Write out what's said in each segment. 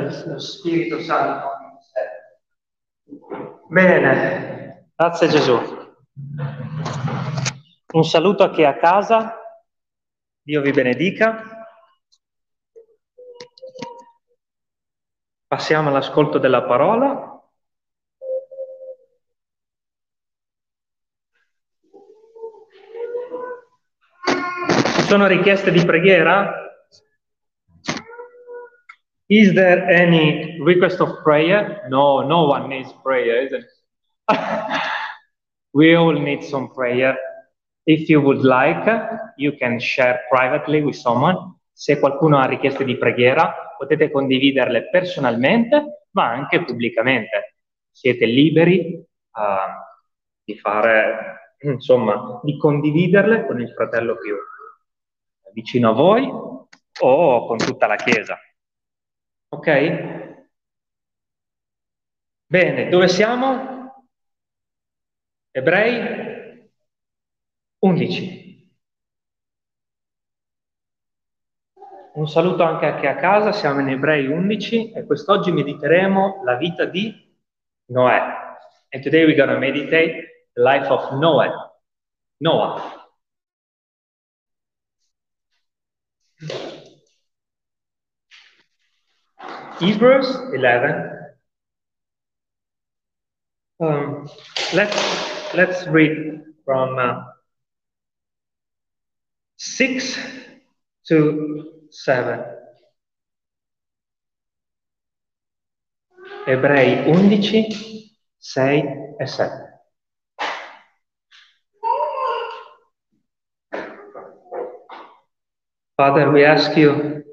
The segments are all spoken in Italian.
dello Spirito Santo. Bene, grazie Gesù. Un saluto a chi è a casa, Dio vi benedica. Passiamo all'ascolto della parola. Ci sono richieste di preghiera? Is there any request of prayer? No, no one needs prayer, isn't it? we all need some prayer. If you would like, you can share privately with someone. Se qualcuno ha richieste di preghiera, potete condividerle personalmente, ma anche pubblicamente. Siete liberi uh, di fare, insomma, di condividerle con il fratello più vicino a voi o con tutta la Chiesa. Ok? Bene, dove siamo? Ebrei 11. Un saluto anche a casa, siamo in Ebrei 11 e quest'oggi mediteremo la vita di Noè. And today we're going to meditate the life of Noah. Noah. Hebrews 11. Um, let's let's read from uh, six to seven. Ebrei 11, 6 e 7. Father, we ask you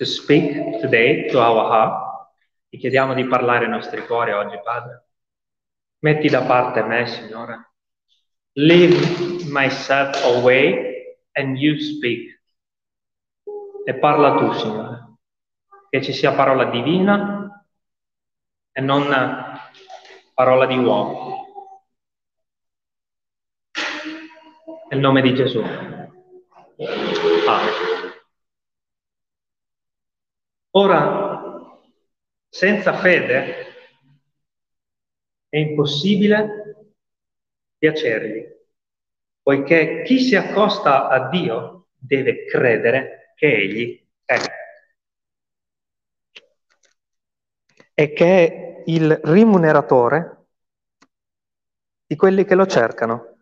to speak today to our heart. Ti chiediamo di parlare ai nostri cuori oggi, Padre. Metti da parte me, Signore. Leave myself away and you speak. E parla tu, Signore. Che ci sia parola divina e non parola di uomo. Nel nome di Gesù. Amen. Ora, senza fede è impossibile piacergli, poiché chi si accosta a Dio deve credere che Egli è. E che è il rimuneratore di quelli che lo cercano.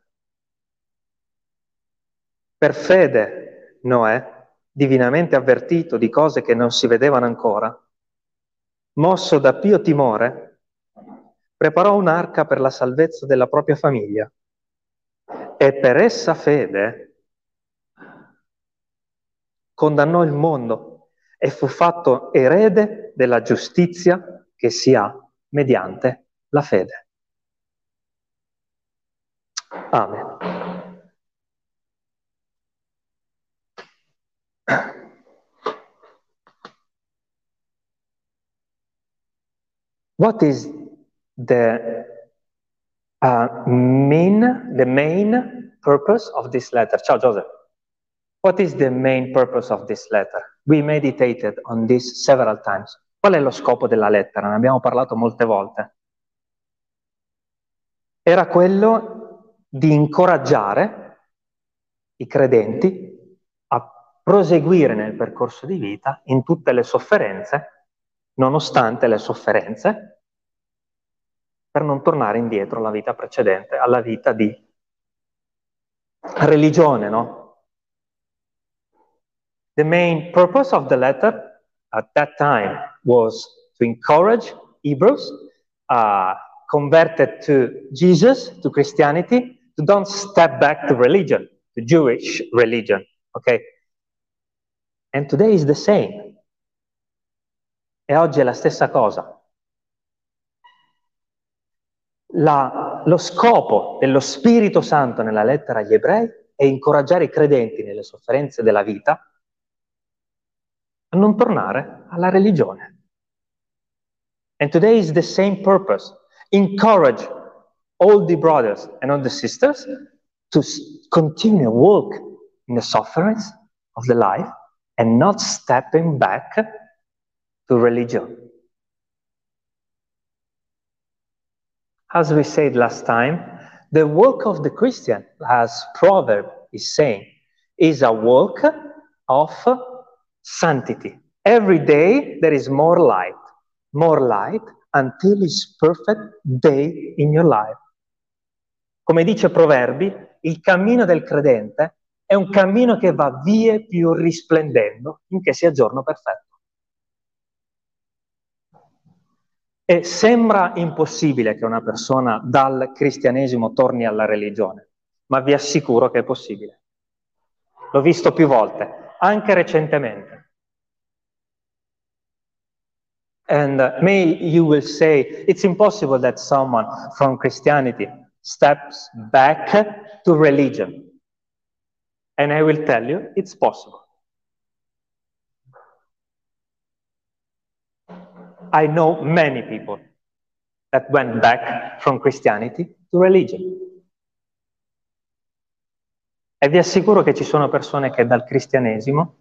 Per fede Noè divinamente avvertito di cose che non si vedevano ancora, mosso da pio timore, preparò un'arca per la salvezza della propria famiglia e per essa fede condannò il mondo e fu fatto erede della giustizia che si ha mediante la fede. Amen. What is the uh, main, the main purpose of this letter? Ciao Joseph. What is the main purpose of this letter? We meditated on this several times. Qual è lo scopo della lettera? Ne abbiamo parlato molte volte. Era quello di incoraggiare i credenti proseguire nel percorso di vita in tutte le sofferenze, nonostante le sofferenze, per non tornare indietro alla vita precedente, alla vita di religione, no? The main purpose of the letter at that time was to encourage Hebrews uh, converted to Jesus, to Christianity, to don't step back to religion, to Jewish religion, okay? And today is the same. E oggi è la stessa cosa. La, lo scopo dello Spirito Santo nella lettera agli ebrei è incoraggiare i credenti nelle sofferenze della vita a non tornare alla religione. And today is the same purpose. Encourage all the brothers and all the sisters to continue walk in the sufferings of the life and not stepping back to religion. As we said last time, the work of the Christian, as Proverb is saying, is a work of sanctity. Every day there is more light, more light until it's perfect day in your life. Come dice Proverbi, il cammino del credente è un cammino che va vie più risplendendo finché sia giorno perfetto. E sembra impossibile che una persona dal cristianesimo torni alla religione, ma vi assicuro che è possibile. L'ho visto più volte, anche recentemente. And uh, may you will say, it's impossible that someone from Christianity steps back to religion. And I will tell you, it's possible. I know many people that went back from Christianity to religion. E vi assicuro che ci sono persone che dal cristianesimo,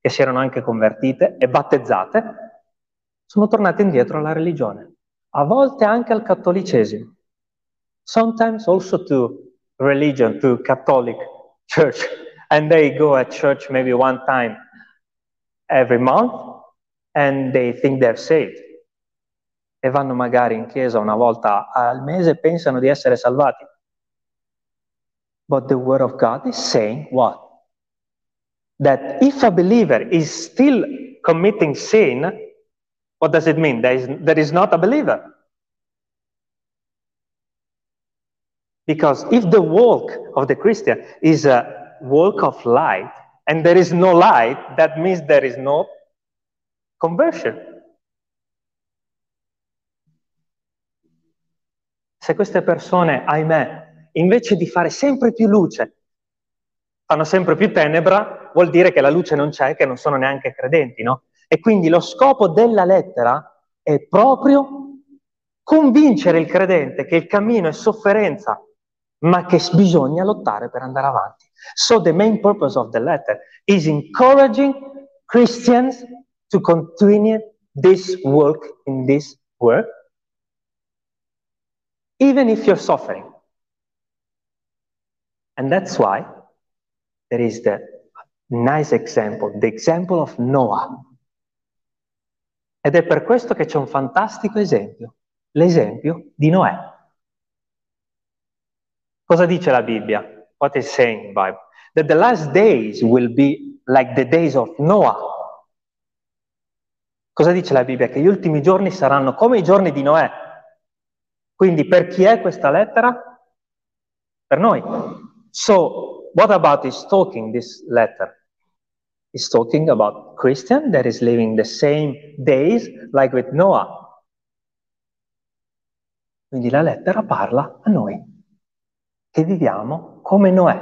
che si erano anche convertite e battezzate, sono tornate indietro alla religione, a volte anche al cattolicesimo. Sometimes also to religion, to Catholic church, and they go at church maybe one time every month and they think they're saved e vanno magari in chiesa una volta al mese e pensano di essere salvati. But the word of God is saying what? That if a believer is still committing sin, what does it mean? There is, there is not a believer. Because if the walk of the Christian is a walk of light, and there is no light, that means there is no conversion. Se queste persone, ahimè, invece di fare sempre più luce, fanno sempre più tenebra, vuol dire che la luce non c'è, che non sono neanche credenti, no? E quindi lo scopo della lettera è proprio convincere il credente che il cammino è sofferenza, ma che bisogna lottare per andare avanti. So the main purpose of the letter is encouraging Christians to continue this work in this work even if you're suffering. And that's why there is the nice example, the example of Noah. Ed è per questo che c'è un fantastico esempio, l'esempio di Noè. Cosa dice la Bibbia? What is saying the Bible? That the last days will be like the days of Noah. Cosa dice la Bibbia? Che gli ultimi giorni saranno come i giorni di Noè. Quindi per chi è questa lettera? Per noi. So, what about is talking this letter? Is talking about Christian that is living the same days like with Noah. Quindi la lettera parla a noi, che viviamo come Noè,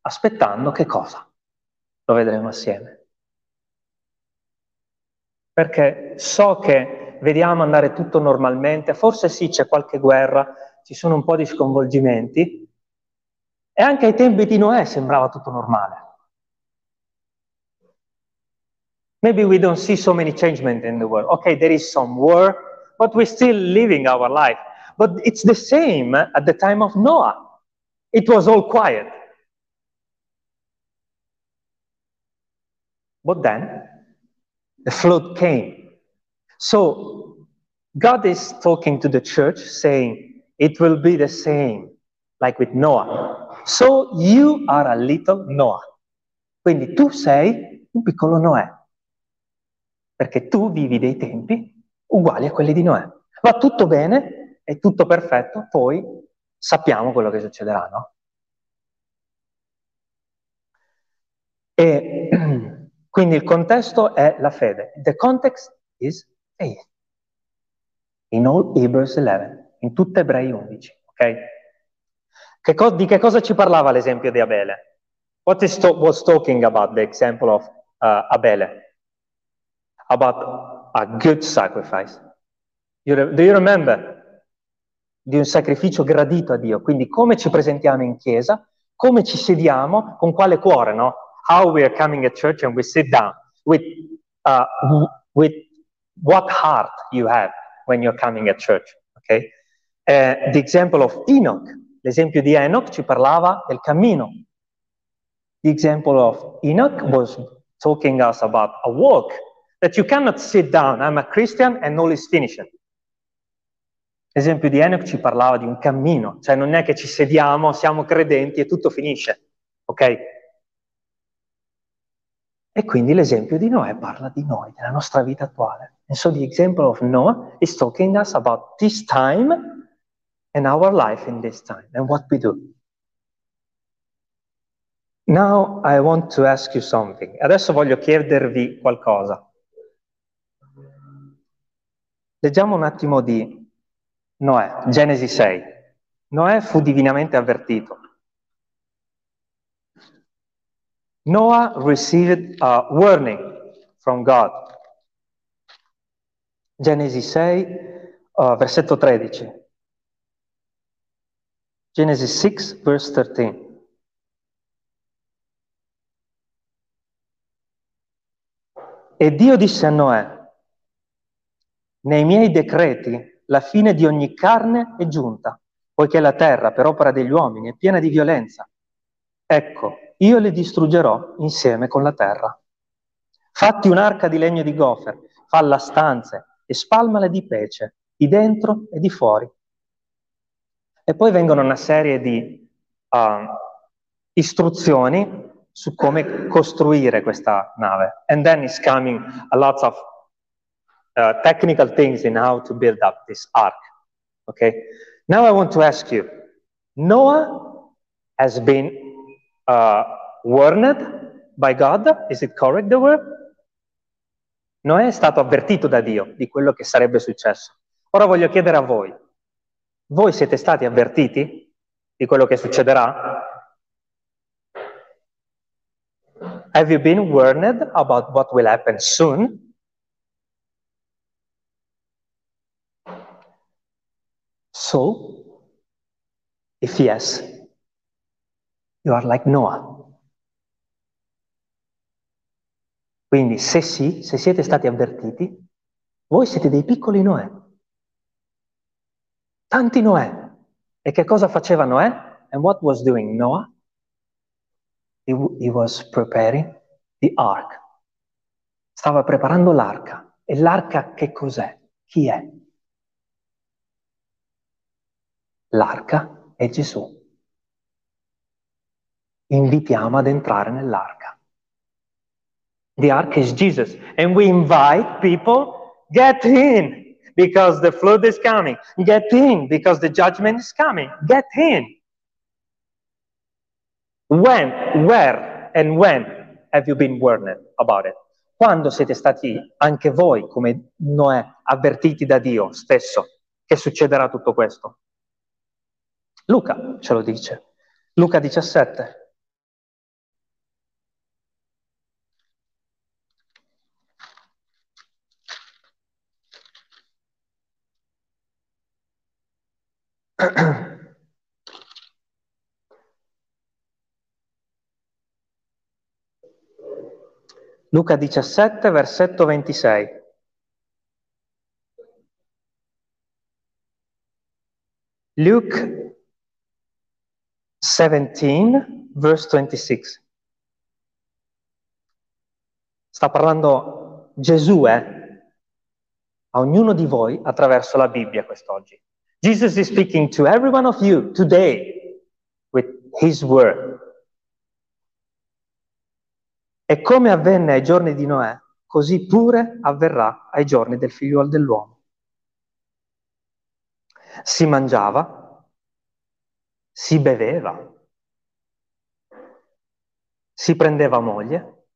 aspettando che cosa? Lo vedremo assieme. Perché so che vediamo andare tutto normalmente, forse sì c'è qualche guerra, ci sono un po' di sconvolgimenti, e anche ai tempi di Noè sembrava tutto normale. Maybe we don't see so many changements in the world. Okay, there is some war, but we're still living our life. But it's the same at the time of Noah. It was all quiet. But then the flood came So God is talking to the church saying, it will be the same, like with Noah. So you are a little Noah. Quindi tu sei un piccolo Noè, perché tu vivi dei tempi uguali a quelli di Noè. Va tutto bene, è tutto perfetto, poi sappiamo quello che succederà, no? E quindi il contesto è la fede. The context is faith. In all Hebrews 11, in tutte Ebrei 11, ok? Che co- di che cosa ci parlava l'esempio di Abele? What is to- was talking about the example of uh, Abele? About a good sacrifice. You re- do you remember? Di un sacrificio gradito a Dio. Quindi come ci presentiamo in chiesa, come ci sediamo, con quale cuore, no? How we are coming at church and we sit down. with, uh, with what heart you have when you're coming at church. Okay? Uh, the example of Enoch, l'esempio di Enoch ci parlava del cammino. The example of Enoch was talking us about a walk that you cannot sit down. I'm a Christian and all is finished. L'esempio di Enoch ci parlava di un cammino, cioè non è che ci sediamo, siamo credenti e tutto finisce, ok? E quindi l'esempio di Noè parla di noi, della nostra vita attuale. And so the example of Noah is talking us about this time and our life in this time and what we do. Now I want to ask you something. Adesso voglio chiedervi qualcosa. Leggiamo un attimo di Noè, Genesi 6. Noè fu divinamente avvertito. Noah received a warning from God. Genesi 6, uh, versetto 13. Genesis 6, verse 13. E Dio disse a Noè, nei miei decreti la fine di ogni carne è giunta, poiché la terra per opera degli uomini è piena di violenza. Ecco, io le distruggerò insieme con la terra. Fatti un'arca di legno di gofer, falla stanze e spalmale di pece, di dentro e di fuori. E poi vengono una serie di uh, istruzioni su come costruire questa nave. And then is coming a lot of uh, technical things in how to build up this ark. Okay? Now I want to ask you Noah has been uh, warned by God? Is it correct the word? Noè è stato avvertito da Dio di quello che sarebbe successo. Ora voglio chiedere a voi, voi siete stati avvertiti di quello che succederà? Have you been warned about what will happen soon? So, if yes, you are like Noah. Quindi se sì, se siete stati avvertiti, voi siete dei piccoli Noè. Tanti Noè. E che cosa faceva Noè? And what was doing Noah? He, he was preparing the ark. Stava preparando l'arca. E l'arca che cos'è? Chi è? L'arca è Gesù. Invitiamo ad entrare nell'arca. The ark is Jesus. And we invite people, get in because the flood is coming. Get in because the judgment is coming. Get in. When, where and when have you been warned about it? Quando siete stati anche voi, come Noè, avvertiti da Dio stesso che succederà tutto questo? Luca ce lo dice. Luca 17. Luca 17, versetto 26. Luke 17, verse 26. Sta parlando Gesù eh, a ognuno di voi attraverso la Bibbia quest'oggi. Jesus is speaking to every one of you today with his word. E come avvenne ai giorni di Noè, così pure avverrà ai giorni del figliuolo dell'uomo. Si mangiava, si beveva, si prendeva moglie,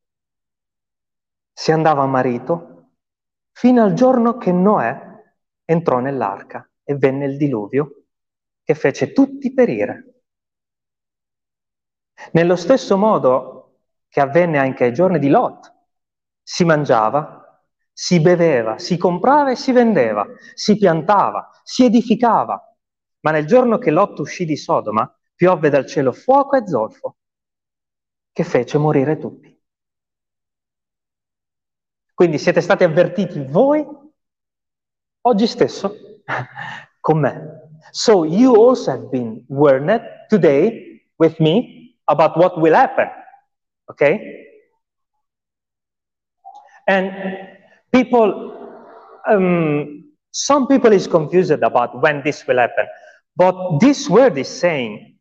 si andava a marito, fino al giorno che Noè entrò nell'arca e venne il diluvio che fece tutti perire. Nello stesso modo che avvenne anche ai giorni di Lot, si mangiava, si beveva, si comprava e si vendeva, si piantava, si edificava, ma nel giorno che Lot uscì di Sodoma, piovve dal cielo fuoco e zolfo, che fece morire tutti. Quindi siete stati avvertiti voi oggi stesso me. So you also have been warned today with me about what will happen. Okay? And people, um, some people is confused about when this will happen. But this word is saying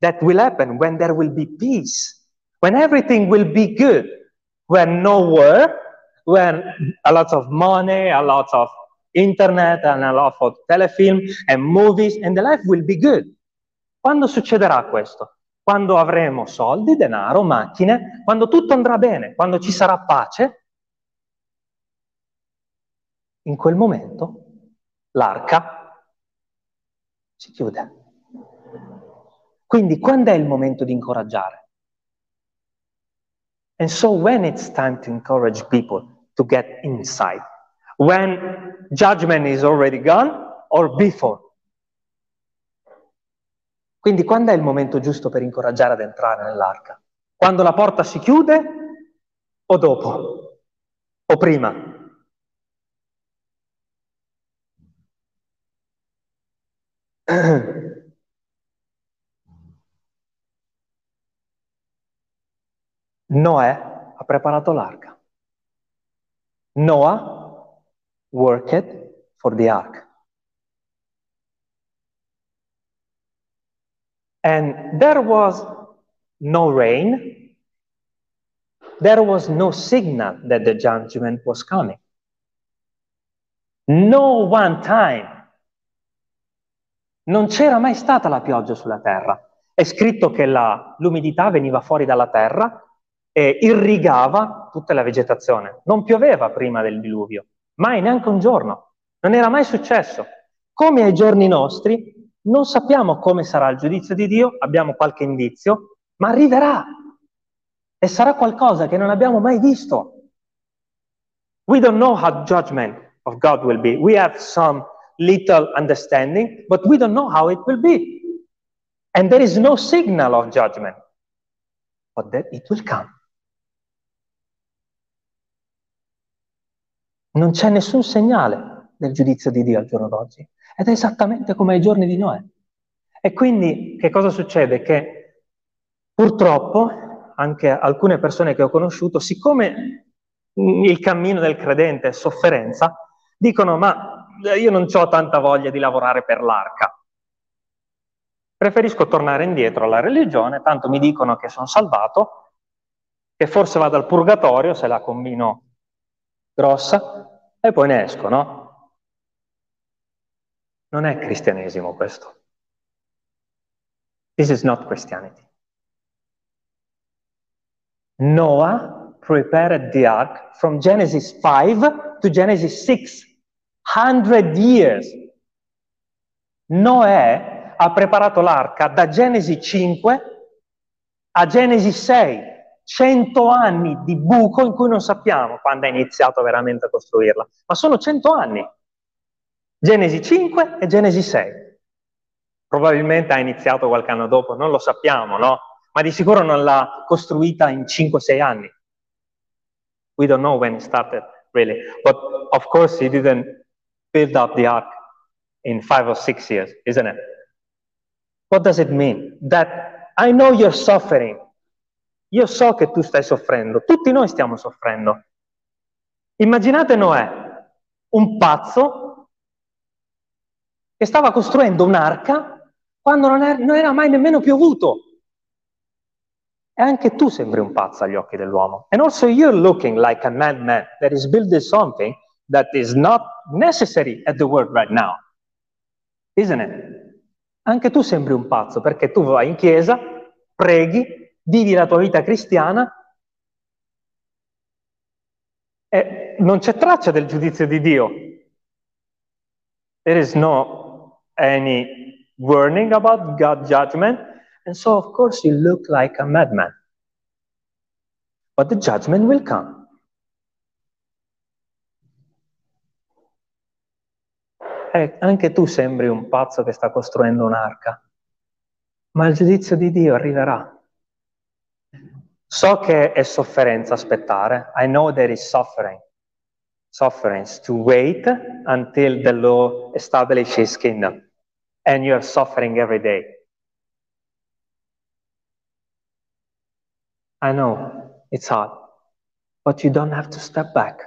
that will happen when there will be peace, when everything will be good, when no war, when a lot of money, a lot of internet and a lot of telefilm and movies and the life will be good. Quando succederà questo? Quando avremo soldi, denaro, macchine, quando tutto andrà bene, quando ci sarà pace, in quel momento l'arca si chiude. Quindi quando è il momento di incoraggiare? And so when it's time to encourage people to get inside, when judgment is already gone or before. Quindi quando è il momento giusto per incoraggiare ad entrare nell'arca? Quando la porta si chiude o dopo? O prima? Noè ha preparato l'arca. Noah worked for the ark. And there was no rain, there was no signal that the judgment was coming. No one time. Non c'era mai stata la pioggia sulla terra. È scritto che la, l'umidità veniva fuori dalla terra e irrigava tutta la vegetazione. Non pioveva prima del diluvio. Mai, neanche un giorno. Non era mai successo. Come ai giorni nostri, non sappiamo come sarà il giudizio di Dio, abbiamo qualche indizio, ma arriverà. E sarà qualcosa che non abbiamo mai visto. We don't know how judgment of God will be. We have some little understanding, but we don't know how it will be. And there is no signal of judgment, but that it will come. Non c'è nessun segnale del giudizio di Dio al giorno d'oggi. Ed è esattamente come ai giorni di Noè. E quindi che cosa succede? Che purtroppo anche alcune persone che ho conosciuto, siccome il cammino del credente è sofferenza, dicono ma io non ho tanta voglia di lavorare per l'arca. Preferisco tornare indietro alla religione, tanto mi dicono che sono salvato, che forse vado al purgatorio se la combino grossa e poi ne esco, no? Non è cristianesimo questo. This is not Christianity. Noah prepared the ark from Genesis 5 to Genesis 6. 100 years. Noè ha preparato l'arca da Genesi 5 a Genesi 6 cento anni di buco in cui non sappiamo quando è iniziato veramente a costruirla, ma sono cento anni. Genesi 5 e Genesi 6. Probabilmente ha iniziato qualche anno dopo, non lo sappiamo, no? Ma di sicuro non l'ha costruita in 5-6 anni. We don't know when it started, really. But of course he didn't build up the ark in five or six years, isn't it? What does it mean? That I know you're suffering, io so che tu stai soffrendo, tutti noi stiamo soffrendo. Immaginate Noè, un pazzo che stava costruendo un'arca quando non, è, non era mai nemmeno piovuto. E anche tu sembri un pazzo agli occhi dell'uomo. And also you're looking like a madman that is building something that is not necessary at the world right now. Isn't it? Anche tu sembri un pazzo perché tu vai in chiesa, preghi, vivi la tua vita cristiana e non c'è traccia del giudizio di Dio. There is no any warning about God's judgment, and so of course you look like a madman. But the judgment will come. E anche tu sembri un pazzo che sta costruendo un'arca, ma il giudizio di Dio arriverà. So che è sofferenza aspettare. I know there is suffering. sufferings to wait until the Lord establishes his kingdom. And you're suffering every day. I know it's hard, but you don't have to step back.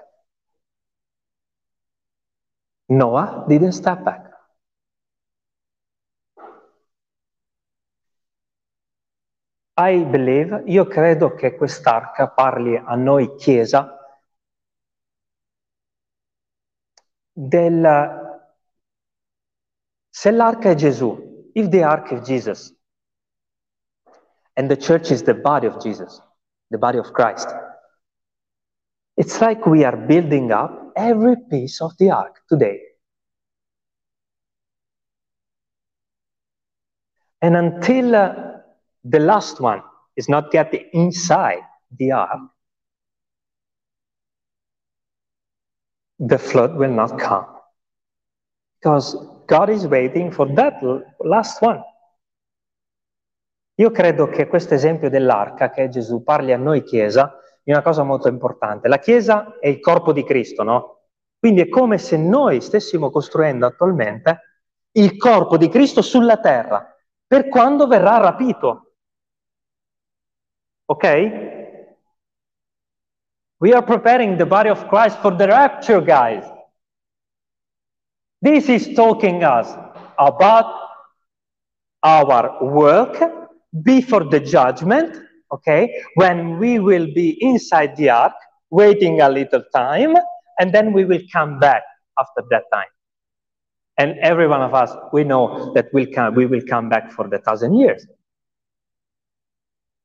Noah didn't step back. I believe, io credo che quest'arca parli a noi Chiesa del... Se l'arca è Gesù, if the ark is Jesus, and the church is the body of Jesus, the body of Christ, it's like we are building up every piece of the ark today. And until uh, the last one is not yet inside the ark, the flood will not come. Because God is waiting for that last one. Io credo che questo esempio dell'arca, che è Gesù, parli a noi Chiesa di una cosa molto importante. La Chiesa è il corpo di Cristo, no? Quindi è come se noi stessimo costruendo attualmente il corpo di Cristo sulla terra per quando verrà rapito. Ok? We are preparing the body of Christ for the rapture, guys. This is talking us about our work before the judgment, okay? When we will be inside the ark, waiting a little time, and then we will come back after that time. And every one of us, we know that we'll come, we will come back for the thousand years.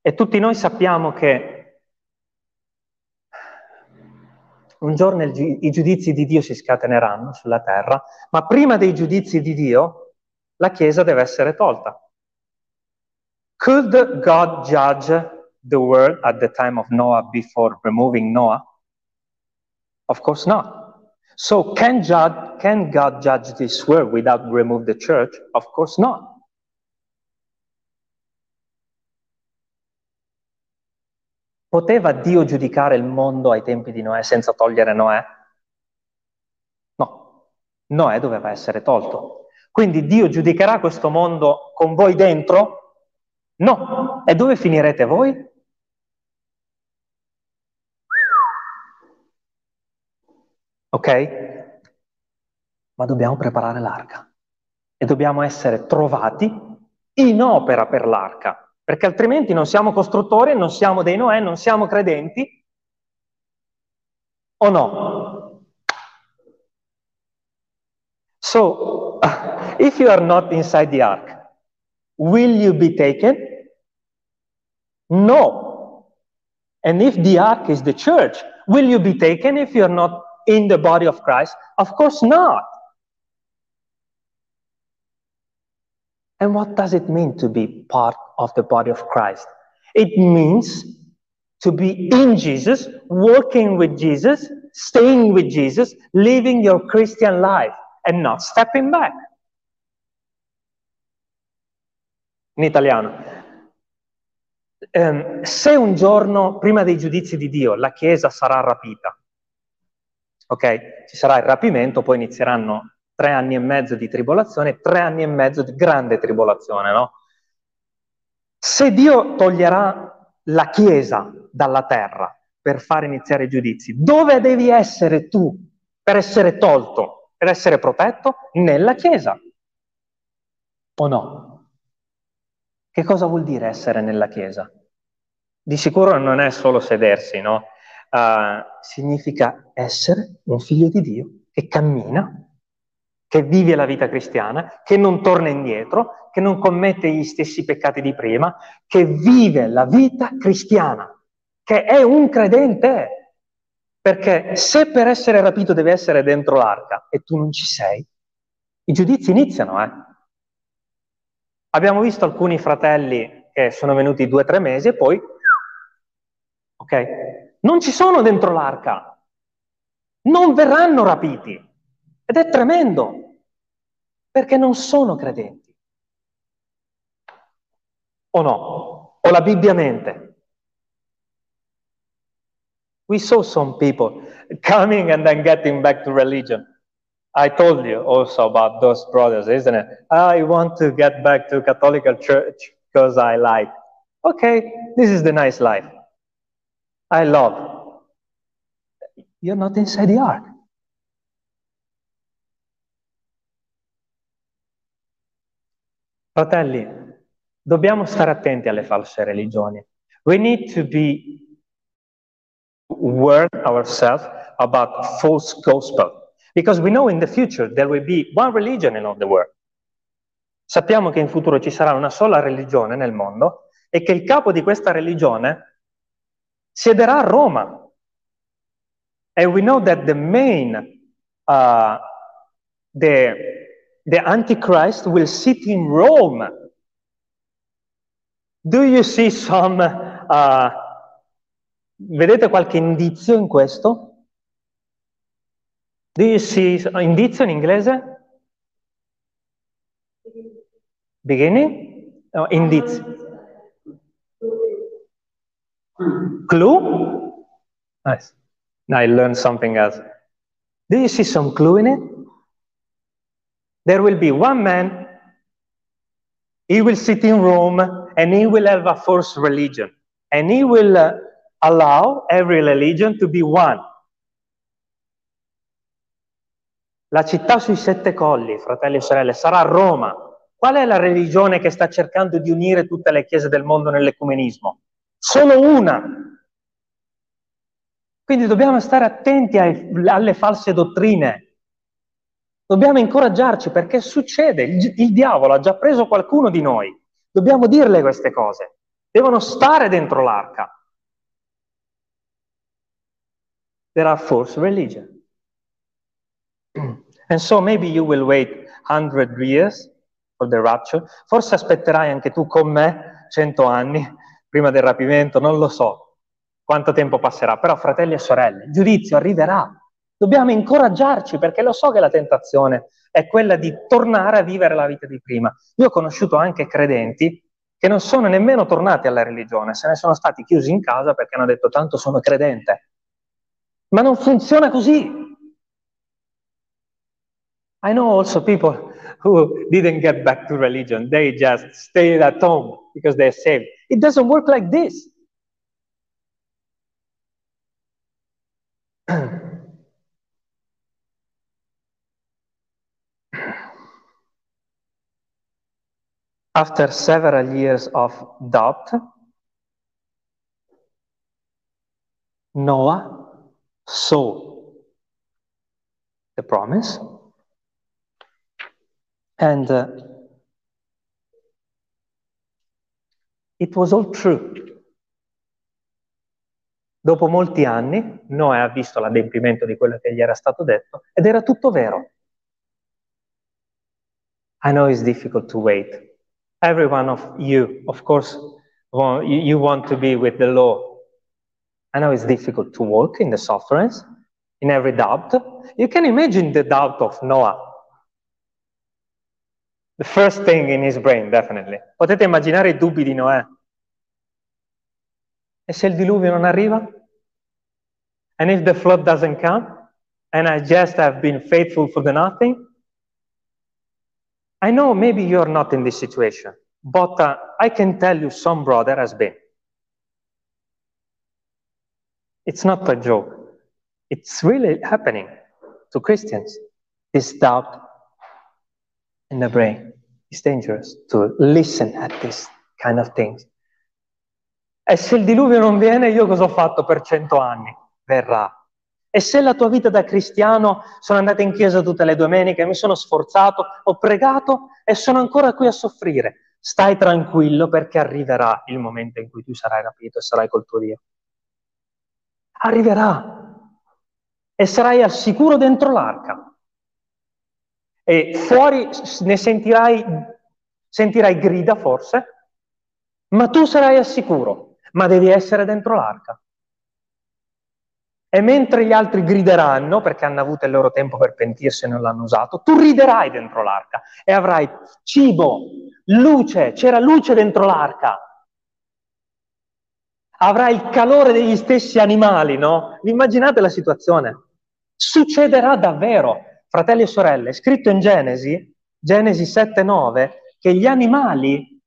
E tutti noi sappiamo che un giorno il, i giudizi di Dio si scateneranno sulla terra, ma prima dei giudizi di Dio la Chiesa deve essere tolta. Could God judge the world at the time of Noah before removing Noah? Of course not. So can, judge, can God judge this world without remove the church? Of course not. Poteva Dio giudicare il mondo ai tempi di Noè senza togliere Noè? No, Noè doveva essere tolto. Quindi Dio giudicherà questo mondo con voi dentro? No. E dove finirete voi? Ok? Ma dobbiamo preparare l'arca e dobbiamo essere trovati in opera per l'arca, perché altrimenti non siamo costruttori, non siamo dei Noè, non siamo credenti, o no? So, if you are not inside the ark, will you be taken? No. And if the ark is the church, will you be taken if you are not in the body of Christ? Of course not. And what does it mean to be part of the body of Christ? It means to be in Jesus, working with Jesus, staying with Jesus, living your Christian life and not stepping back. In italiano. Um, se un giorno, prima dei giudizi di Dio, la Chiesa sarà rapita, ok? Ci sarà il rapimento, poi inizieranno tre anni e mezzo di tribolazione, tre anni e mezzo di grande tribolazione, no? Se Dio toglierà la Chiesa dalla terra per fare iniziare i giudizi, dove devi essere tu per essere tolto, per essere protetto? Nella Chiesa. O no? Che cosa vuol dire essere nella Chiesa? Di sicuro non è solo sedersi, no? uh, significa essere un figlio di Dio che cammina, che vive la vita cristiana, che non torna indietro, che non commette gli stessi peccati di prima, che vive la vita cristiana, che è un credente. Perché se per essere rapito deve essere dentro l'arca e tu non ci sei, i giudizi iniziano, eh. Abbiamo visto alcuni fratelli che sono venuti due o tre mesi e poi, ok, non ci sono dentro l'arca, non verranno rapiti. Ed è tremendo, perché non sono credenti. O no? O la Bibbia mente? We saw some people coming and then getting back to religion. I told you also about those brothers, isn't it? I want to get back to Catholic Church because I like. Okay, this is the nice life. I love. You're not inside the ark. Fratelli, dobbiamo stare attenti alle false religioni. We need to be warn ourselves about false gospel because we know in the future there will be one religion in all the world. Sappiamo che in futuro ci sarà una sola religione nel mondo e che il capo di questa religione siederà a Roma. And we know that the main, uh, the, the Antichrist will sit in Rome. Do you see some uh, Vedete qualche indizio in questo? Do you see indizio in inglese? Beginning? No, indizio. Clue? Nice. I learned something else. Do you see some clue in it? There will be one man, he will sit in Rome, and he will have a false religion. And he will uh, allow every religion to be one. La città sui sette colli, fratelli e sorelle, sarà Roma. Qual è la religione che sta cercando di unire tutte le chiese del mondo nell'ecumenismo? Solo una. Quindi dobbiamo stare attenti ai, alle false dottrine. Dobbiamo incoraggiarci perché succede, il, il diavolo ha già preso qualcuno di noi. Dobbiamo dirle queste cose. Devono stare dentro l'arca. there are false religion. And so maybe you will wait 100 years for the rapture. Forse aspetterai anche tu con me 100 anni prima del rapimento, non lo so quanto tempo passerà, però fratelli e sorelle, il giudizio arriverà. Dobbiamo incoraggiarci perché lo so che la tentazione è quella di tornare a vivere la vita di prima. Io ho conosciuto anche credenti che non sono nemmeno tornati alla religione, se ne sono stati chiusi in casa perché hanno detto tanto sono credente. Ma non funziona così. I know also people who didn't get back to religion. They just stayed at home because they're saved. It doesn't work like this. After several years of doubt, Noah saw the promise and uh, it was all true. Dopo molti anni Noè ha visto l'adempimento di quello che gli era stato detto ed era tutto vero. I know it's difficult to wait. Every one of you, of course, you want to be with the law I know it's difficult to walk in the sufferings, in every doubt. You can imagine the doubt of Noah. The first thing in his brain, definitely. Potete immaginare i dubbi di Noè. E se il diluvio non arriva? And if the flood doesn't come? And I just have been faithful for the nothing? I know maybe you're not in this situation, but uh, I can tell you some brother has been. It's not a joke. It's really happening to Christians. This doubt in the brain is dangerous to listen at this kind of things. E se il diluvio non viene, io cosa ho fatto per cento anni? Verrà. E se la tua vita da cristiano sono andata in chiesa tutte le domeniche, mi sono sforzato, ho pregato e sono ancora qui a soffrire, stai tranquillo perché arriverà il momento in cui tu sarai rapito e sarai col tuo Dio arriverà e sarai al sicuro dentro l'arca. E fuori ne sentirai, sentirai grida forse, ma tu sarai al sicuro, ma devi essere dentro l'arca. E mentre gli altri grideranno perché hanno avuto il loro tempo per pentirsi e non l'hanno usato, tu riderai dentro l'arca e avrai cibo, luce, c'era luce dentro l'arca. avrà il calore degli stessi animali, no? Vi immaginate la situazione? Succederà davvero, fratelli e sorelle, è scritto in Genesi, Genesi 7-9, che gli animali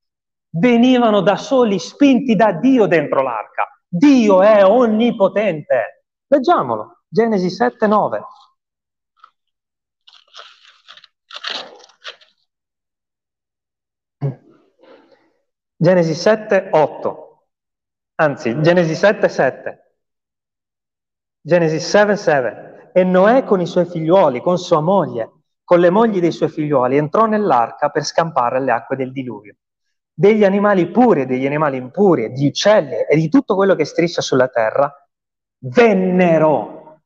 venivano da soli spinti da Dio dentro l'arca. Dio è onnipotente. Leggiamolo, Genesi 7-9. Genesi 7, 8, anzi Genesi 7, 7, Genesi 7, 7. E Noè con i suoi figliuoli, con sua moglie, con le mogli dei suoi figliuoli, entrò nell'arca per scampare le acque del diluvio. Degli animali puri e degli animali impuri, di uccelli e di tutto quello che striscia sulla terra, vennero,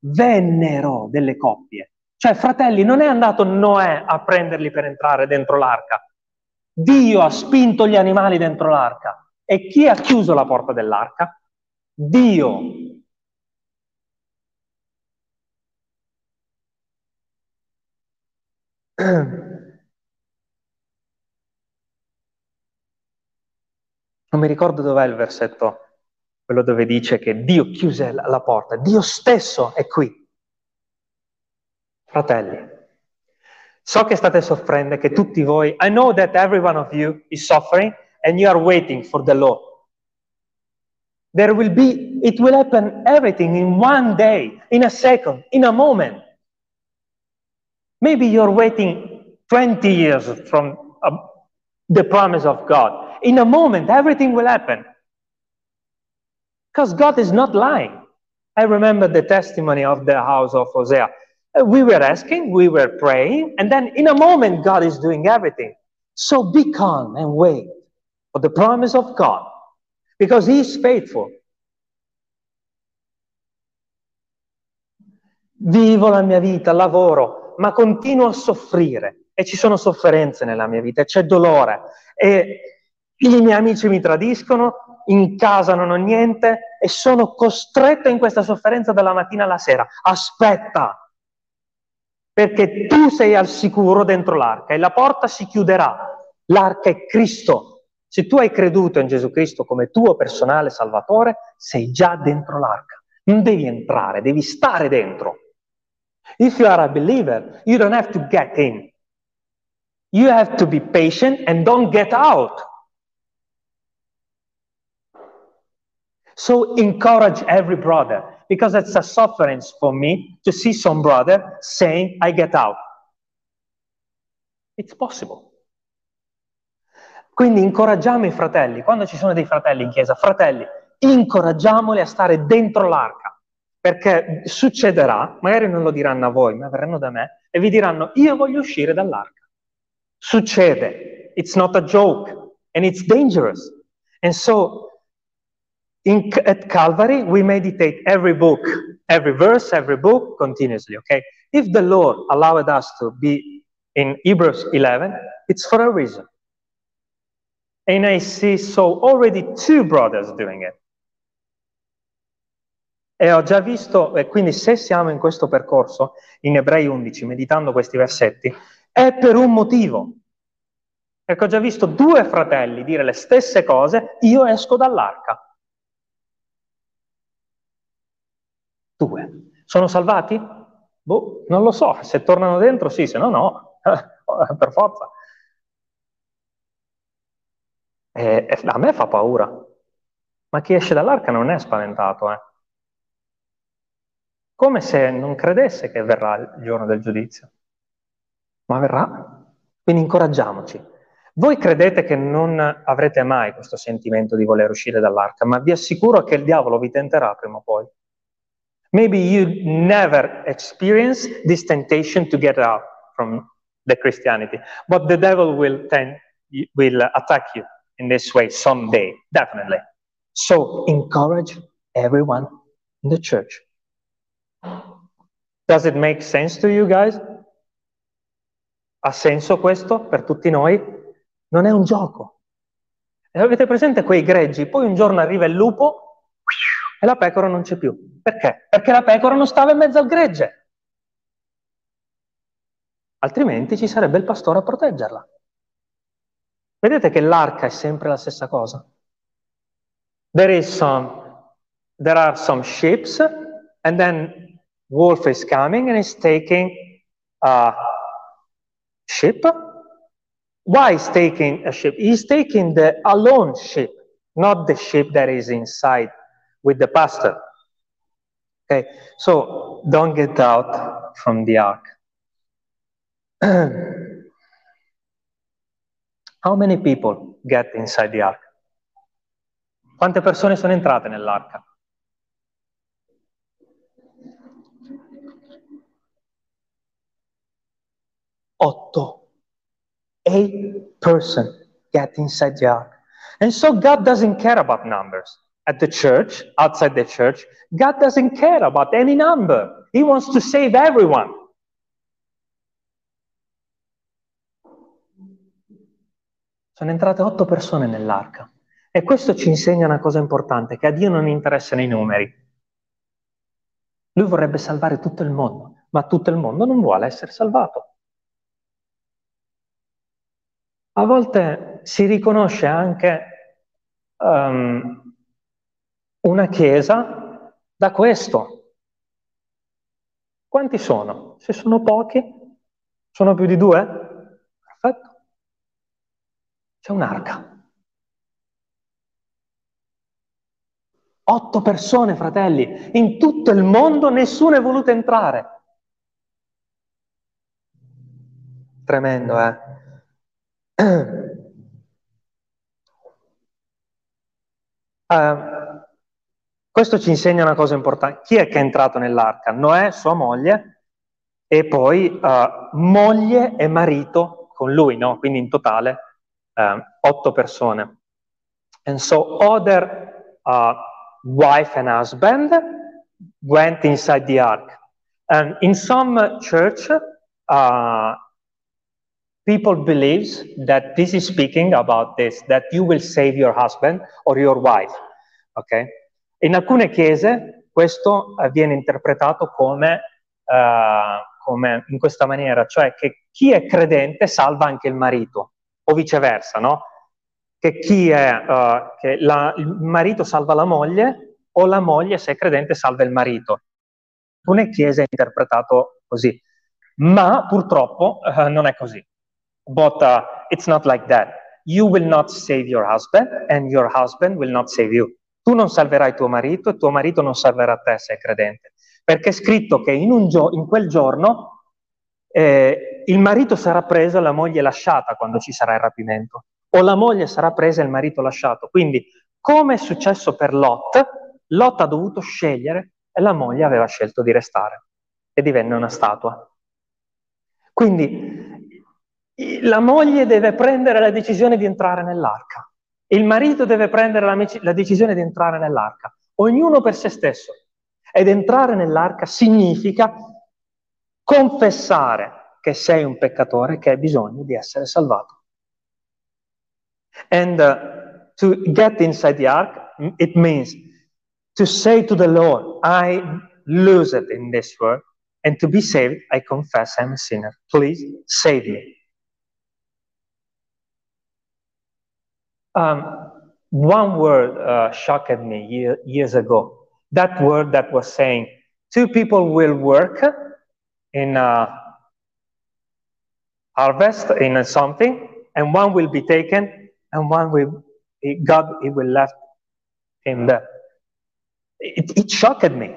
vennero delle coppie. Cioè, fratelli, non è andato Noè a prenderli per entrare dentro l'arca, Dio ha spinto gli animali dentro l'arca. E chi ha chiuso la porta dell'arca? Dio. Non mi ricordo dov'è il versetto, quello dove dice che Dio chiuse la porta. Dio stesso è qui. Fratelli, So che state soffrendo, che tutti voi, I know that every one of you is suffering and you are waiting for the Lord. There will be, it will happen everything in one day, in a second, in a moment. Maybe you're waiting 20 years from uh, the promise of God. In a moment, everything will happen. Because God is not lying. I remember the testimony of the house of Hosea. Uh, we were asking, we were praying, and then in a moment, God is doing everything. So be calm and wait for the promise of God because He is faithful. Vivo la mia vita, lavoro, ma continuo a soffrire e ci sono sofferenze nella mia vita, c'è dolore e i miei amici mi tradiscono, in casa non ho niente e sono costretto in questa sofferenza dalla mattina alla sera. Aspetta, perché tu sei al sicuro dentro l'arca e la porta si chiuderà. L'arca è Cristo. Se tu hai creduto in Gesù Cristo come tuo personale salvatore, sei già dentro l'arca. Non devi entrare, devi stare dentro. If you are a believer, you don't have to get in. You have to be patient and don't get out. So encourage every brother because it's a sufferance for me to see some brother saying, I get out. It's possible. Quindi incoraggiamo i fratelli, quando ci sono dei fratelli in chiesa, fratelli, incoraggiamoli a stare dentro l'arca, perché succederà, magari non lo diranno a voi, ma verranno da me, e vi diranno, io voglio uscire dall'arca. Succede, it's not a joke, and it's dangerous. And so in, at Calvary, we meditate every book, every verse, every book continuously, okay? If the Lord allowed us to be in Hebrews 11, it's for a reason. And I see so already two brothers doing it. E ho già visto, e quindi se siamo in questo percorso, in Ebrei 11, meditando questi versetti, è per un motivo. Perché ho già visto due fratelli dire le stesse cose, io esco dall'arca. Due. Sono salvati? Boh, non lo so, se tornano dentro sì, se no no, per forza. E, e, a me fa paura, ma chi esce dall'arca non è spaventato, eh. Come se non credesse che verrà il giorno del giudizio. Ma verrà. Quindi incoraggiamoci. Voi credete che non avrete mai questo sentimento di voler uscire dall'arca, ma vi assicuro che il diavolo vi tenterà prima o poi. Maybe you never experience this temptation to get out from the Christianity, but the devil will, tend, will attack you in this way someday, definitely. So encourage everyone in the church. Does it make sense to you guys? Ha senso questo per tutti noi? Non è un gioco. E avete presente quei greggi? Poi un giorno arriva il lupo e la pecora non c'è più. Perché? Perché la pecora non stava in mezzo al gregge. Altrimenti ci sarebbe il pastore a proteggerla. Vedete che l'arca è sempre la stessa cosa. there is some, there are some ships, and then wolf is coming and is taking a ship. Why is taking a ship? He's taking the alone ship, not the ship that is inside with the pastor. Okay, so don't get out from the ark. How many people get inside the ark? Quante persone sono entrate nell'arca? Otto. Eight person get inside the ark. And so God doesn't care about numbers. At the church, outside the church, God doesn't care about any number. He wants to save everyone. Sono entrate otto persone nell'arca. E questo ci insegna una cosa importante, che a Dio non interessano i numeri. Lui vorrebbe salvare tutto il mondo, ma tutto il mondo non vuole essere salvato. A volte si riconosce anche um, una chiesa da questo. Quanti sono? Se sono pochi? Sono più di due? Perfetto. C'è un'arca. Otto persone, fratelli, in tutto il mondo nessuno è voluto entrare. Tremendo, eh? Uh, questo ci insegna una cosa importante. Chi è che è entrato nell'arca? Noè, sua moglie, e poi uh, moglie e marito con lui, no? Quindi in totale uh, otto persone. And so other wife and husband went inside the ark. And in some church, people believes that this is speaking about this, that you will save your husband or your wife. Okay? In alcune chiese questo viene interpretato come, uh, come, in questa maniera, cioè che chi è credente salva anche il marito, o viceversa, no? Che chi è, uh, che la, il marito salva la moglie, o la moglie, se è credente, salva il marito. In alcune chiese è interpretato così, ma purtroppo uh, non è così. But uh, it's not like that. You will not save your husband and your husband will not save you. Tu non salverai tuo marito e tuo marito non salverà te se è credente. Perché è scritto che in, gio- in quel giorno eh, il marito sarà preso e la moglie lasciata quando ci sarà il rapimento. O la moglie sarà presa e il marito lasciato. Quindi, come è successo per Lot, Lot ha dovuto scegliere e la moglie aveva scelto di restare e divenne una statua. Quindi la moglie deve prendere la decisione di entrare nell'arca, il marito deve prendere la, la decisione di entrare nell'arca, ognuno per se stesso. Ed entrare nell'arca significa confessare che sei un peccatore che hai bisogno di essere salvato. And uh, to get inside the ark, it means to say to the Lord, I lose it in this world, and to be saved, I confess I'm a sinner. Please save me. Um, one word uh, shocked me year, years ago. That word that was saying two people will work in a harvest in something, and one will be taken, and one will God he will left him there. It, it shocked me.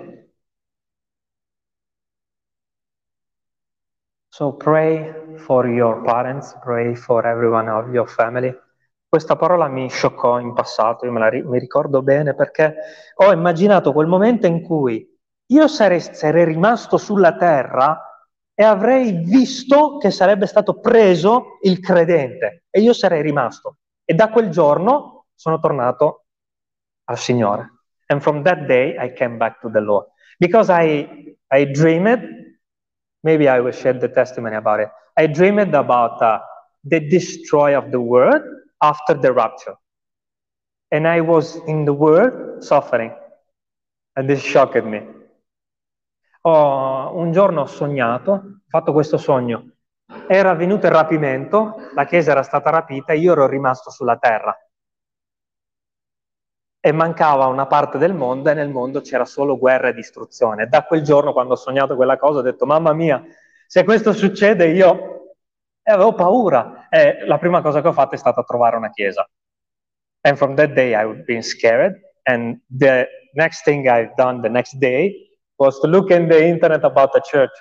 So pray for your parents, pray for everyone of your family. Questa parola mi scioccò in passato, io me la ri- mi ricordo bene perché ho immaginato quel momento in cui io sarei, sarei rimasto sulla terra e avrei visto che sarebbe stato preso il credente e io sarei rimasto. E da quel giorno sono tornato al Signore. And from that day I came back to the Lord. Because I, I dreamed, maybe I will share the testimony about it. I dreamed about uh, the destroy of the world after the rapture. And I was in the world suffering. And this shocked me. Oh, un giorno ho sognato, ho fatto questo sogno. Era avvenuto il rapimento, la chiesa era stata rapita e io ero rimasto sulla terra. e mancava una parte del mondo e nel mondo c'era solo guerra e distruzione. Da quel giorno, quando ho sognato quella cosa, ho detto, mamma mia, se questo succede io e avevo paura. E la prima cosa che ho fatto è stata trovare una chiesa. And from that day I've been scared. And the next thing I've done the next day was to look in the internet about the church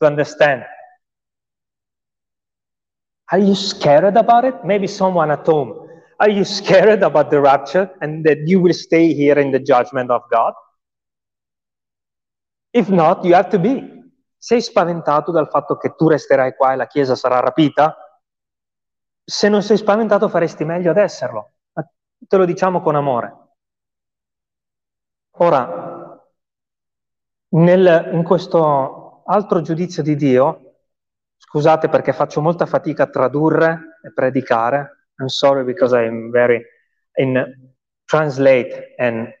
to understand. Are you scared about it? Maybe someone at home Are you scared about the rapture and that you will stay here in the judgment of God? If not, you have to be. Sei spaventato dal fatto che tu resterai qua e la Chiesa sarà rapita? Se non sei spaventato faresti meglio ad esserlo. Te lo diciamo con amore. Ora, nel, in questo altro giudizio di Dio, scusate perché faccio molta fatica a tradurre e predicare, I'm sorry because I'm very in translate and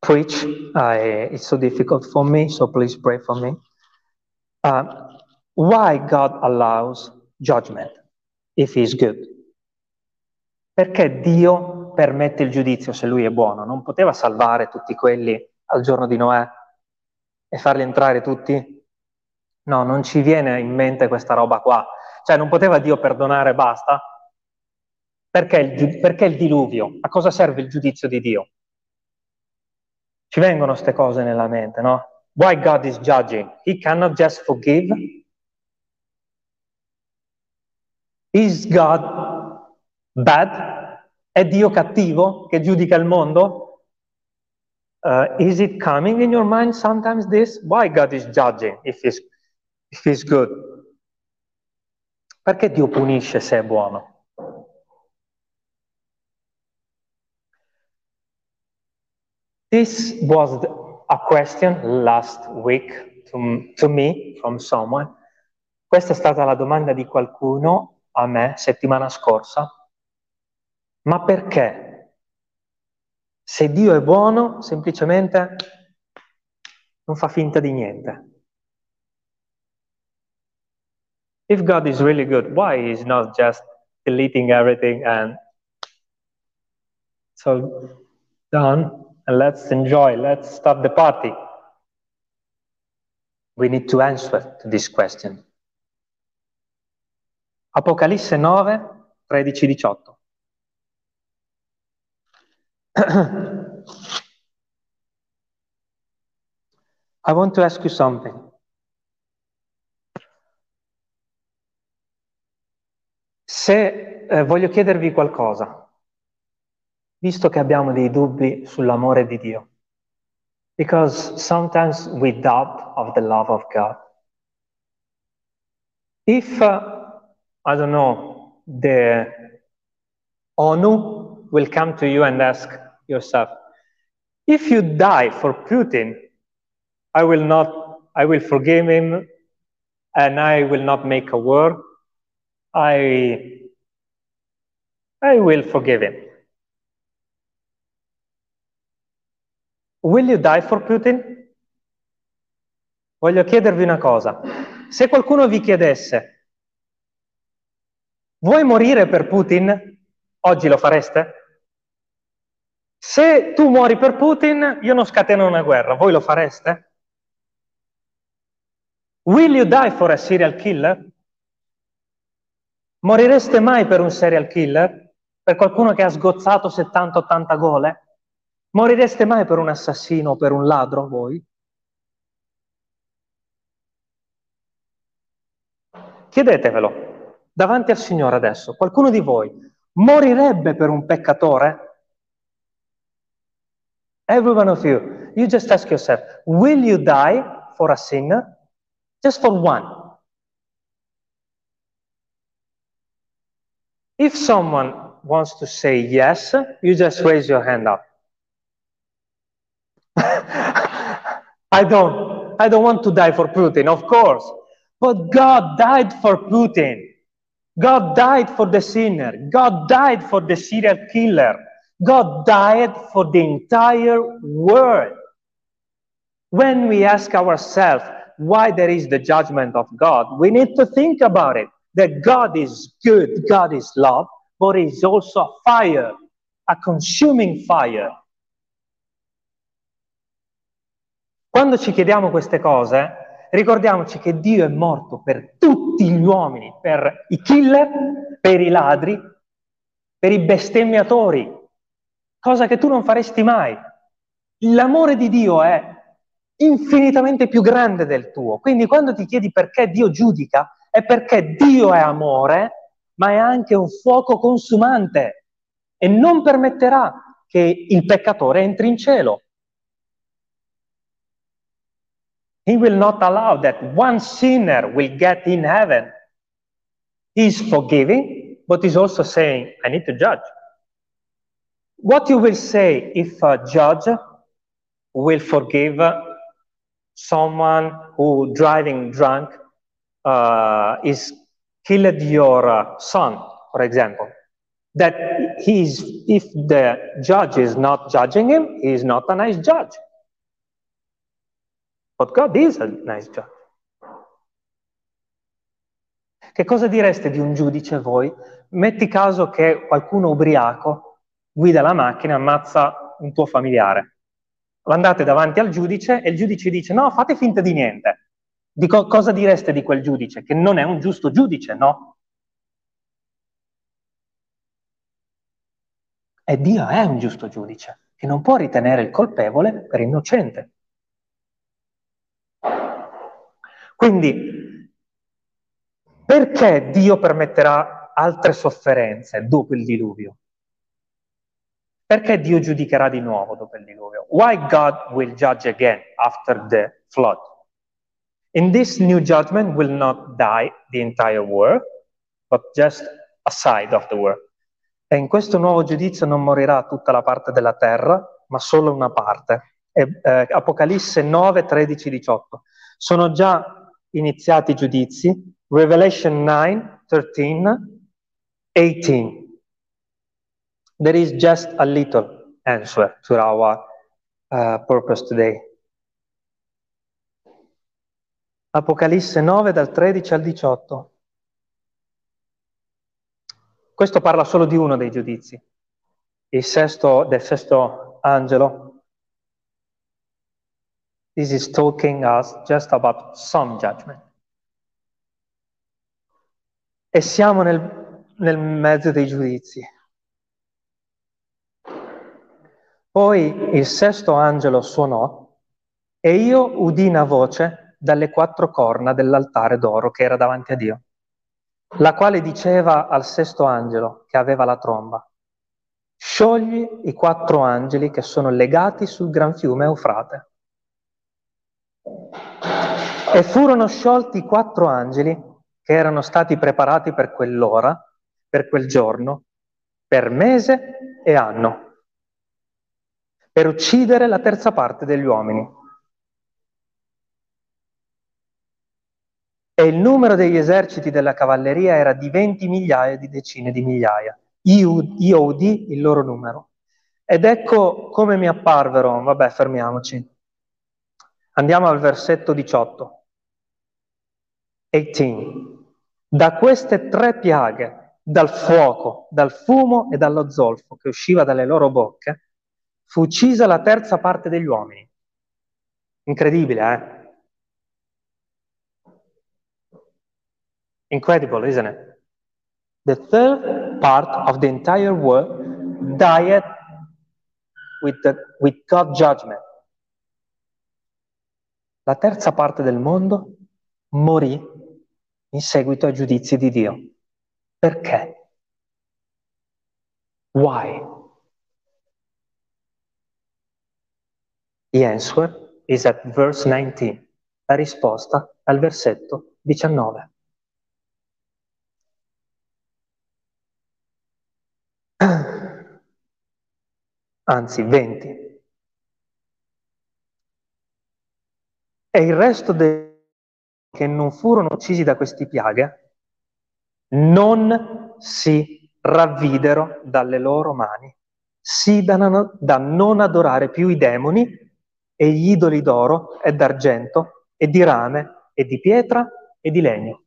preach. I, it's so difficult for me, so please pray for me. Uh, why God allows judgment if He's good? Perché Dio permette il giudizio se Lui è buono? Non poteva salvare tutti quelli al giorno di Noè e farli entrare tutti? No, non ci viene in mente questa roba qua. Cioè, non poteva Dio perdonare e basta? Perché il, perché il diluvio? A cosa serve il giudizio di Dio? Ci vengono queste cose nella mente, no? Why God is judging? He cannot just forgive. Is God bad? È Dio cattivo che giudica il mondo? Uh, is it coming in your mind sometimes this? Why God is judging if he's, if he's good? Perché Dio punisce se è buono? This was a question last week to, to me from someone. Questa è stata la domanda di qualcuno a me settimana scorsa. Ma perché? Se Dio è buono, semplicemente non fa finta di niente. If God is really good, why is not just deleting everything and so done? And let's enjoy, let's start the party. We need to answer to this question. Apocalisse 9, 13, 18. I want to ask you something. Se eh, voglio chiedervi qualcosa, visto che abbiamo dei dubbi sull'amore di Dio. Because sometimes we doubt of the love of God. If, uh, I don't know, the ONU will come to you and ask yourself, if you die for Putin, I will not, I will forgive him and I will not make a war. I, I will forgive him. Will you die for Putin? Voglio chiedervi una cosa. Se qualcuno vi chiedesse, vuoi morire per Putin? Oggi lo fareste? Se tu muori per Putin, io non scateno una guerra, voi lo fareste? Will you die for a serial killer? Morireste mai per un serial killer? Per qualcuno che ha sgozzato 70-80 gole? Morireste mai per un assassino o per un ladro voi? Chiedetevelo davanti al Signore adesso. Qualcuno di voi morirebbe per un peccatore? Every one of you, you just ask yourself, will you die for a sinner? Just for one. If someone wants to say yes, you just raise your hand up. I don't. I don't want to die for Putin, of course. But God died for Putin. God died for the sinner. God died for the serial killer. God died for the entire world. When we ask ourselves why there is the judgment of God, we need to think about it. That God is good, God is love, but He's also fire, a consuming fire Quando ci chiediamo queste cose, ricordiamoci che Dio è morto per tutti gli uomini, per i killer, per i ladri, per i bestemmiatori, cosa che tu non faresti mai. L'amore di Dio è infinitamente più grande del tuo. Quindi quando ti chiedi perché Dio giudica, è perché Dio è amore, ma è anche un fuoco consumante e non permetterà che il peccatore entri in cielo. He will not allow that one sinner will get in heaven. He's forgiving, but he's also saying, I need to judge. What you will say if a judge will forgive someone who driving drunk uh, is killed your uh, son, for example, that he's, if the judge is not judging him, he is not a nice judge. But God is a nice judge. Che cosa direste di un giudice voi? Metti caso che qualcuno ubriaco guida la macchina e ammazza un tuo familiare. Andate davanti al giudice e il giudice dice no, fate finta di niente. Di co- cosa direste di quel giudice? Che non è un giusto giudice, no? E Dio è un giusto giudice, che non può ritenere il colpevole per innocente. Quindi, perché Dio permetterà altre sofferenze dopo il diluvio? Perché Dio giudicherà di nuovo dopo il diluvio? Why God will judge again after the flood? In this new judgment will not die the entire world, but just a side of the world. E in questo nuovo giudizio non morirà tutta la parte della terra, ma solo una parte. E, eh, Apocalisse 9, 13, 18. Sono già iniziati i giudizi, Revelation 9, 13, 18. There is just a little answer to our uh, purpose today. Apocalisse 9 dal 13 al 18. Questo parla solo di uno dei giudizi, il sesto, del sesto angelo, This is talking us just about some judgment. E siamo nel, nel mezzo dei giudizi. Poi il sesto angelo suonò e io udì una voce dalle quattro corna dell'altare d'oro che era davanti a Dio, la quale diceva al sesto angelo che aveva la tromba, sciogli i quattro angeli che sono legati sul gran fiume Eufrate. E furono sciolti i quattro angeli che erano stati preparati per quell'ora, per quel giorno, per mese e anno, per uccidere la terza parte degli uomini. E il numero degli eserciti della cavalleria era di venti migliaia di decine di migliaia. Io, io udì il loro numero. Ed ecco come mi apparvero, vabbè fermiamoci, Andiamo al versetto 18. 18. Da queste tre piaghe, dal fuoco, dal fumo e dallo zolfo che usciva dalle loro bocche, fu uccisa la terza parte degli uomini. Incredibile, eh? Incredible, isn't it? The third part of the entire world died with, the, with God's judgment. La terza parte del mondo morì in seguito ai giudizi di Dio. Perché? Why? The answer is at verse 19. La risposta al versetto 19. Anzi, 20. E il resto dei che non furono uccisi da queste piaghe non si ravvidero dalle loro mani, sì da, non, da non adorare più i demoni e gli idoli d'oro e d'argento e di rame e di pietra e di legno.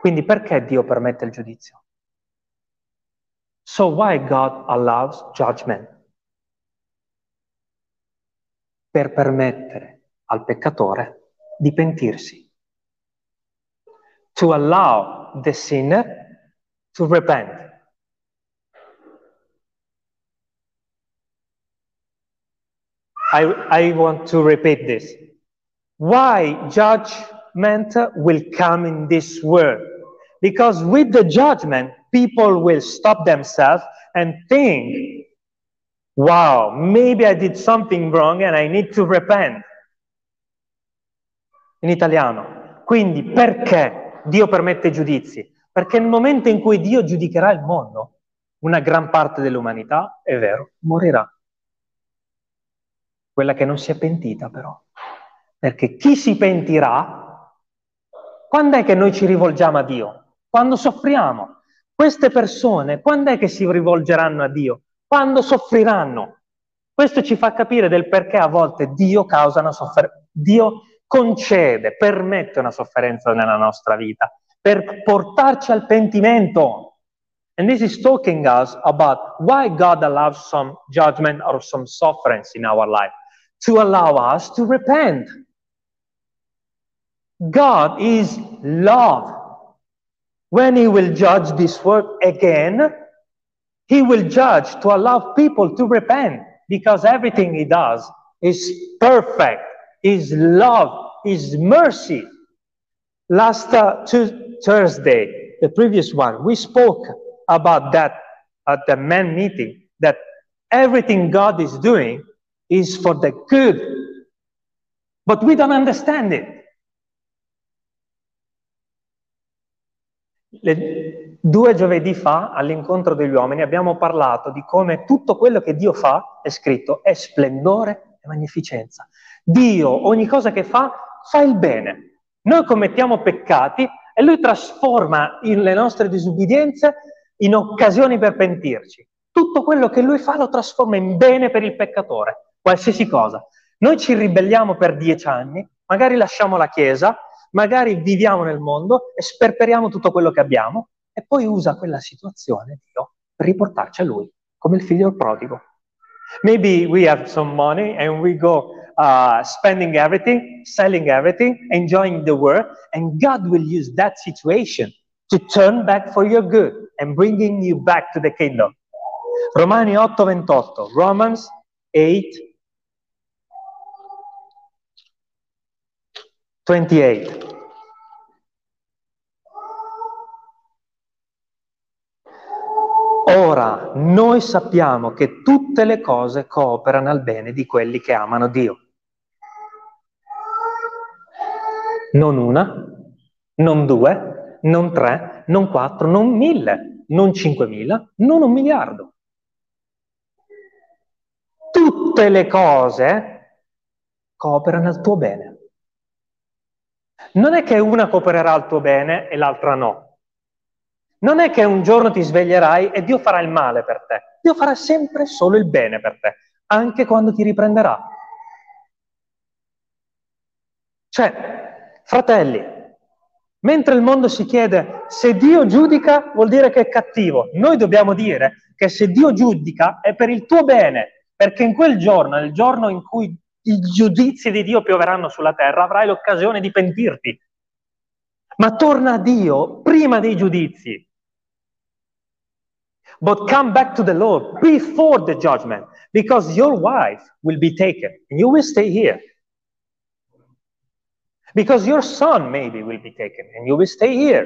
Quindi perché Dio permette il giudizio? So why God allows judgment? Per permettere al peccatore di pentirsi. To allow the sinner to repent. I, I want to repeat this. Why judgment will come in this world? Because with the judgment, people will stop themselves and think, wow, maybe I did something wrong and I need to repent. In italiano. Quindi perché Dio permette giudizi? Perché nel momento in cui Dio giudicherà il mondo, una gran parte dell'umanità, è vero, morirà quella che non si è pentita però. Perché chi si pentirà, quando è che noi ci rivolgiamo a Dio? Quando soffriamo. Queste persone, quando è che si rivolgeranno a Dio? Quando soffriranno. Questo ci fa capire del perché a volte Dio causa una sofferenza. Dio concede, permette una sofferenza nella nostra vita per portarci al pentimento. And this is talking us about why God allows some judgment or some sufferance in our life. to allow us to repent. God is love. When He will judge this world again, He will judge to allow people to repent because everything He does is perfect, is love, is mercy. Last uh, Thursday, the previous one, we spoke about that at the men meeting that everything God is doing is for the good. But we don't understand it. Le, due giovedì fa, all'incontro degli uomini, abbiamo parlato di come tutto quello che Dio fa, è scritto, è splendore e magnificenza. Dio, ogni cosa che fa, fa il bene. Noi commettiamo peccati e Lui trasforma le nostre disubbidienze in occasioni per pentirci. Tutto quello che Lui fa lo trasforma in bene per il peccatore qualsiasi cosa. Noi ci ribelliamo per dieci anni, magari lasciamo la Chiesa, magari viviamo nel mondo e sperperiamo tutto quello che abbiamo e poi usa quella situazione, Dio, per riportarci a Lui, come il figlio prodigo. Maybe we have some money and we go uh, spending everything, selling everything, enjoying the world, and God will use that situation to turn back for your good and bringing you back to the kingdom. Romani 8:28, Romans 8 28. Ora noi sappiamo che tutte le cose cooperano al bene di quelli che amano Dio. Non una, non due, non tre, non quattro, non mille, non cinquemila, non un miliardo. Tutte le cose cooperano al tuo bene non è che una coopererà al tuo bene e l'altra no. Non è che un giorno ti sveglierai e Dio farà il male per te. Dio farà sempre solo il bene per te, anche quando ti riprenderà. Cioè, fratelli, mentre il mondo si chiede se Dio giudica vuol dire che è cattivo, noi dobbiamo dire che se Dio giudica è per il tuo bene, perché in quel giorno, nel giorno in cui i giudizi di Dio pioveranno sulla terra, avrai l'occasione di pentirti. Ma torna a Dio prima dei giudizi. But come back to the Lord before the judgment, because your wife will be taken and you will stay here. Because your son maybe will be taken and you will stay here.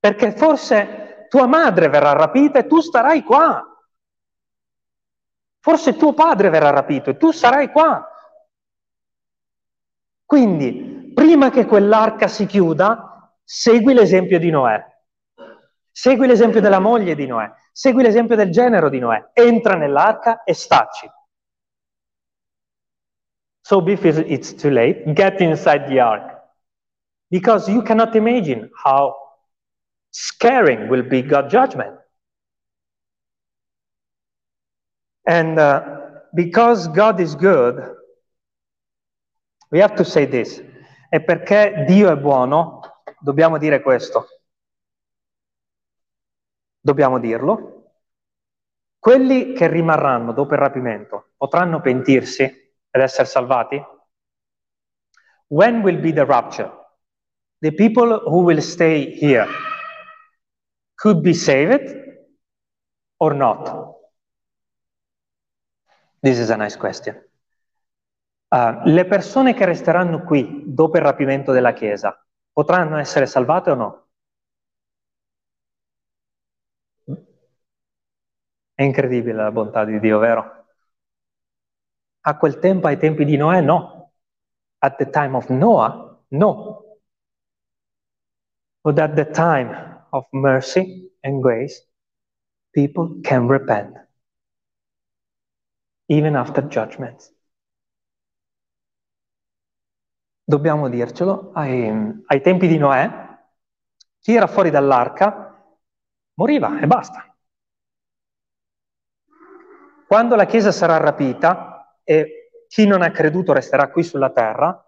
Perché forse tua madre verrà rapita e tu starai qua. Forse tuo padre verrà rapito e tu sarai qua. Quindi, prima che quell'arca si chiuda, segui l'esempio di Noè. Segui l'esempio della moglie di Noè. Segui l'esempio del genero di Noè. Entra nell'arca e stacci. So before it's too late, get inside the ark. Because you cannot imagine how scaring will be God's judgment. And uh, because God is good, we have to say this. E perché Dio è buono, dobbiamo dire questo. Dobbiamo dirlo. quelli che rimarranno dopo il rapimento potranno pentirsi ed essere salvati? When will be the rapture? The people who will stay here could be saved or not? This is a nice question. Uh, le persone che resteranno qui dopo il rapimento della Chiesa potranno essere salvate o no? È incredibile la bontà di Dio, vero? A quel tempo, ai tempi di Noè, no. At the time of Noah, no. But at the time of mercy and grace, people can repent, even after judgments. Dobbiamo dircelo, ai, ai tempi di Noè, chi era fuori dall'arca moriva e basta. Quando la Chiesa sarà rapita e chi non ha creduto resterà qui sulla terra,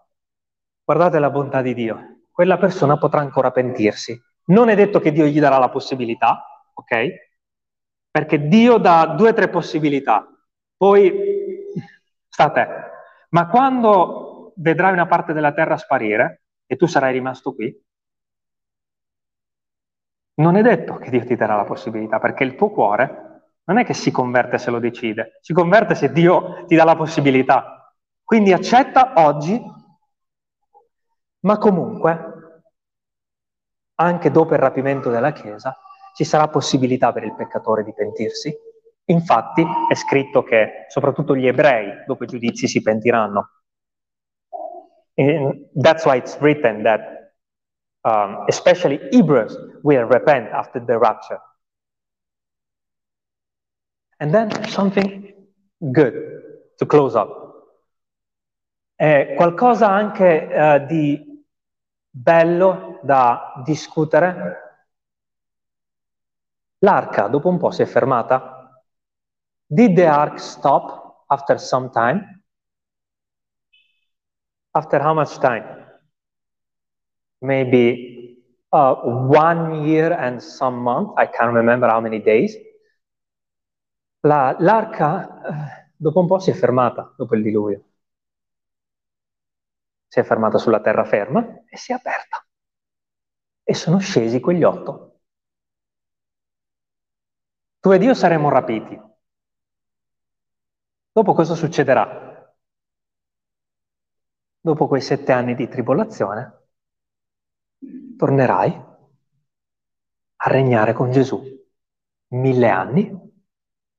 guardate la bontà di Dio, quella persona potrà ancora pentirsi. Non è detto che Dio gli darà la possibilità, ok? Perché Dio dà due o tre possibilità, poi sta a te. Ma quando vedrai una parte della terra sparire e tu sarai rimasto qui, non è detto che Dio ti darà la possibilità, perché il tuo cuore non è che si converte se lo decide, si converte se Dio ti dà la possibilità. Quindi accetta oggi, ma comunque, anche dopo il rapimento della Chiesa, ci sarà possibilità per il peccatore di pentirsi. Infatti è scritto che soprattutto gli ebrei dopo i giudizi si pentiranno. And that's why it's written that um, especially Hebrews will repent after the rapture. And then something good to close up. È qualcosa anche uh, di bello da discutere. L'arca dopo un po' si è fermata. Did the ark stop after some time? After how much time? Maybe uh, one year and some month. I can't remember how many days. La, l'arca eh, dopo un po' si è fermata, dopo il diluvio. Si è fermata sulla terraferma e si è aperta. E sono scesi quegli otto. Tu ed io saremo rapiti. Dopo cosa succederà? Dopo quei sette anni di tribolazione, tornerai a regnare con Gesù. Mille anni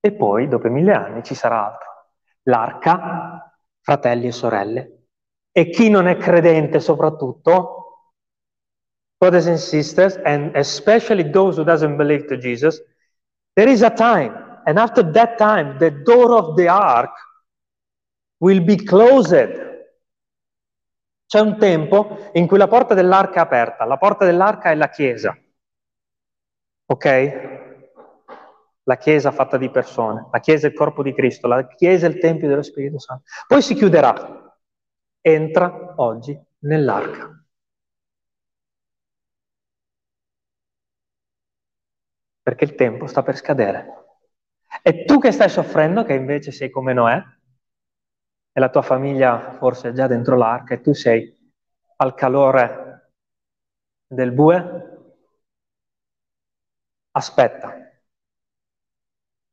e poi, dopo mille anni, ci sarà altro. L'arca, fratelli e sorelle. E chi non è credente soprattutto, brothers and sisters, and especially those who doesn't believe to Jesus, there is a time. And after that time, the door of the ark will be closed. C'è un tempo in cui la porta dell'arca è aperta. La porta dell'arca è la Chiesa. Ok? La Chiesa fatta di persone, la Chiesa è il corpo di Cristo, la Chiesa è il Tempio dello Spirito Santo. Poi si chiuderà. Entra oggi nell'arca. Perché il tempo sta per scadere. E tu che stai soffrendo, che invece sei come Noè, e la tua famiglia forse è già dentro l'arca e tu sei al calore del bue, aspetta,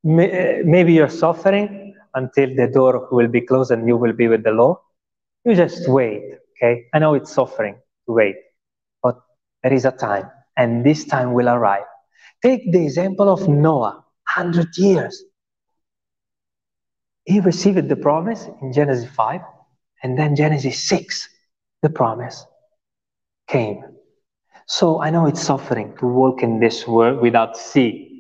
maybe you're suffering until the door will be closed and you will be with the Lord. You just wait, okay? I know it's suffering to wait, but there is a time, and this time will arrive. Take the example of Noah, 100 years. He received the promise in Genesis 5, and then Genesis 6, the promise came. So I know it's suffering to walk in this world without seeing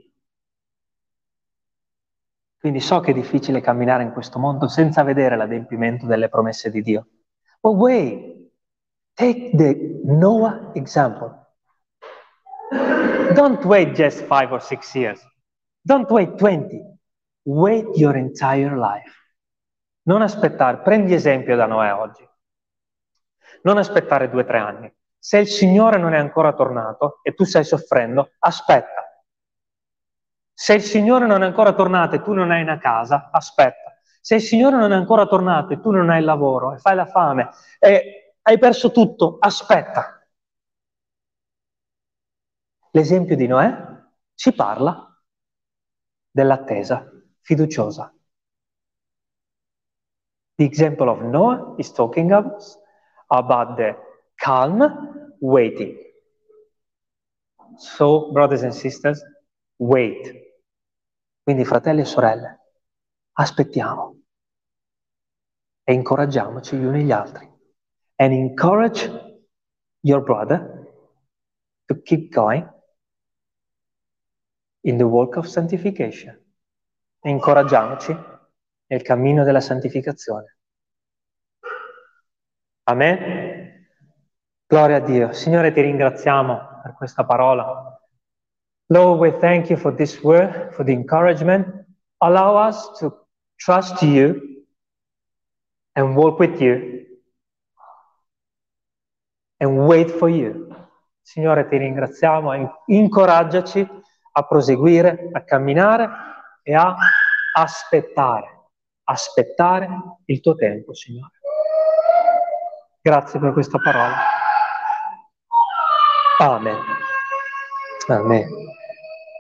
Quindi so che è difficile camminare in questo mondo senza vedere l'adempimento delle promesse di Dio. But wait, take the Noah example. Don't wait just five or six years. Don't wait 20. Wait your entire life. Non aspettare, prendi esempio da Noè oggi. Non aspettare due o tre anni. Se il Signore non è ancora tornato e tu stai soffrendo, aspetta Se il Signore non è ancora tornato e tu non hai una casa, aspetta. Se il Signore non è ancora tornato e tu non hai il lavoro e fai la fame e hai perso tutto, aspetta. L'esempio di Noè ci parla dell'attesa fiduciosa. The example of Noah is talking about the calm waiting. So, brothers and sisters, wait. Quindi, fratelli e sorelle, aspettiamo e incoraggiamoci gli uni gli altri. And encourage your brother to keep going in the work of sanctification. E incoraggiamoci nel cammino della santificazione. Amen. Gloria a Dio. Signore, ti ringraziamo per questa parola. Lord, we thank you for this word, for the encouragement. Allow us to trust you and walk with you and wait for you. Signore, ti ringraziamo incoraggiaci a proseguire, a camminare e a aspettare, aspettare il tuo tempo, Signore. Grazie per questa parola. Amen. Amen.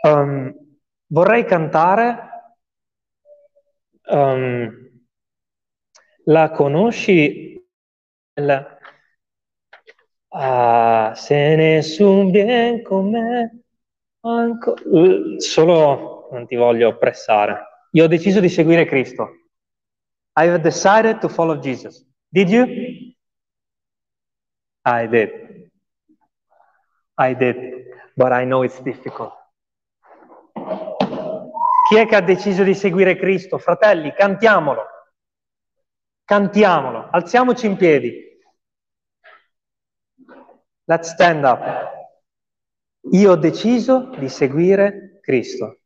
Um, vorrei cantare. Um, la conosci? La, ah, se nessun bien con me, anco, solo non ti voglio pressare. Io ho deciso di seguire Cristo. I have decided to follow Jesus. Did you? I did. I did, but I know it's difficult. Chi è che ha deciso di seguire Cristo? Fratelli, cantiamolo. Cantiamolo. Alziamoci in piedi. Let's stand up. Io ho deciso di seguire Cristo.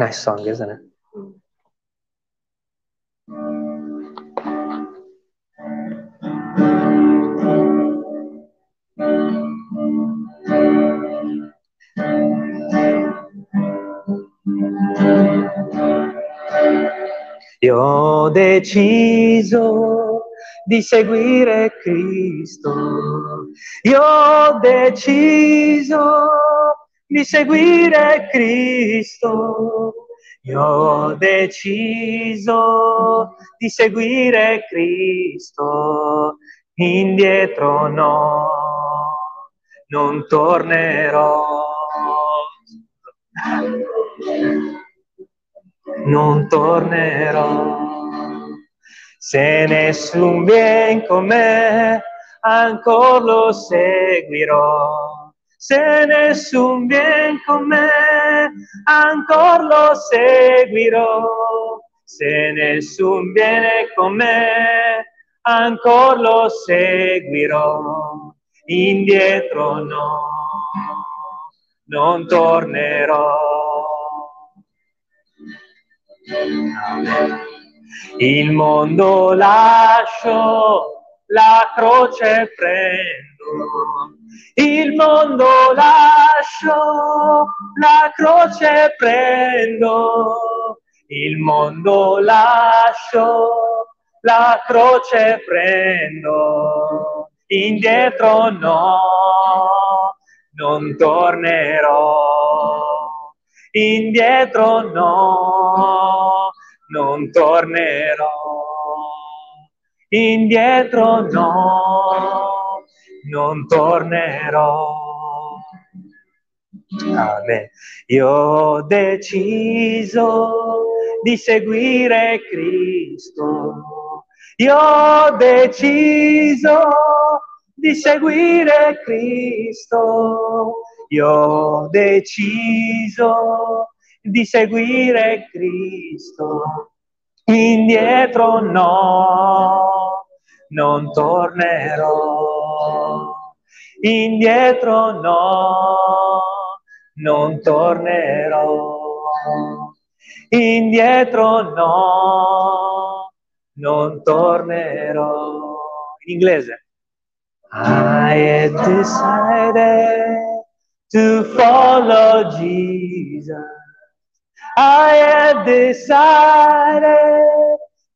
Nice song, isn't it? Io ho deciso di seguire Cristo. Io ho deciso di seguire Cristo. Io ho deciso di seguire Cristo, indietro no, non tornerò. Non tornerò. Se nessun viene con me, ancora lo seguirò se nessun vien con me, ancora lo seguirò. Se nessun viene con me, ancora lo seguirò. Indietro no, non tornerò. Il mondo lascio, la croce prendo. Il mondo lascio, la croce prendo, il mondo lascio, la croce prendo, indietro no, non tornerò, indietro no, non tornerò, indietro no non tornerò. Amen. Io ho deciso di seguire Cristo. Io ho deciso di seguire Cristo. Io ho deciso di seguire Cristo. Indietro no, non tornerò indietro no, non tornerò, indietro no, non tornerò. In inglese. I had decided to follow Jesus. I had decided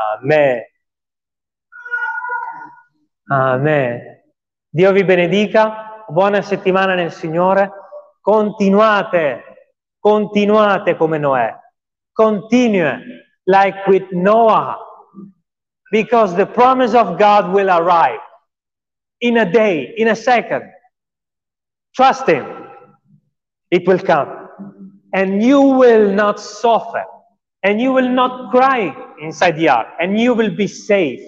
Amen. Amen. Dio vi benedica, buona settimana nel Signore. Continuate, continuate come Noè. Continue like with Noah. Because the promise of God will arrive in a day, in a second. Trust Him. It will come. And you will not suffer. And you will not cry inside the ark. And you will be safe.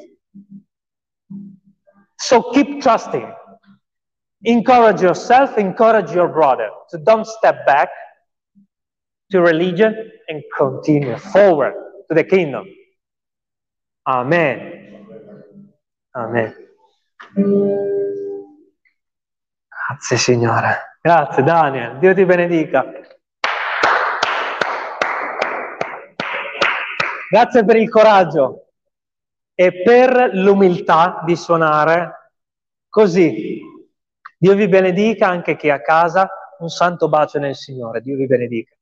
So keep trusting. Encourage yourself, encourage your brother. So don't step back to religion and continue forward to the kingdom. Amen. Amen. Grazie Signore. Grazie Daniel. Dio ti benedica. Grazie per il coraggio e per l'umiltà di suonare così. Dio vi benedica anche chi è a casa. Un santo bacio nel Signore. Dio vi benedica.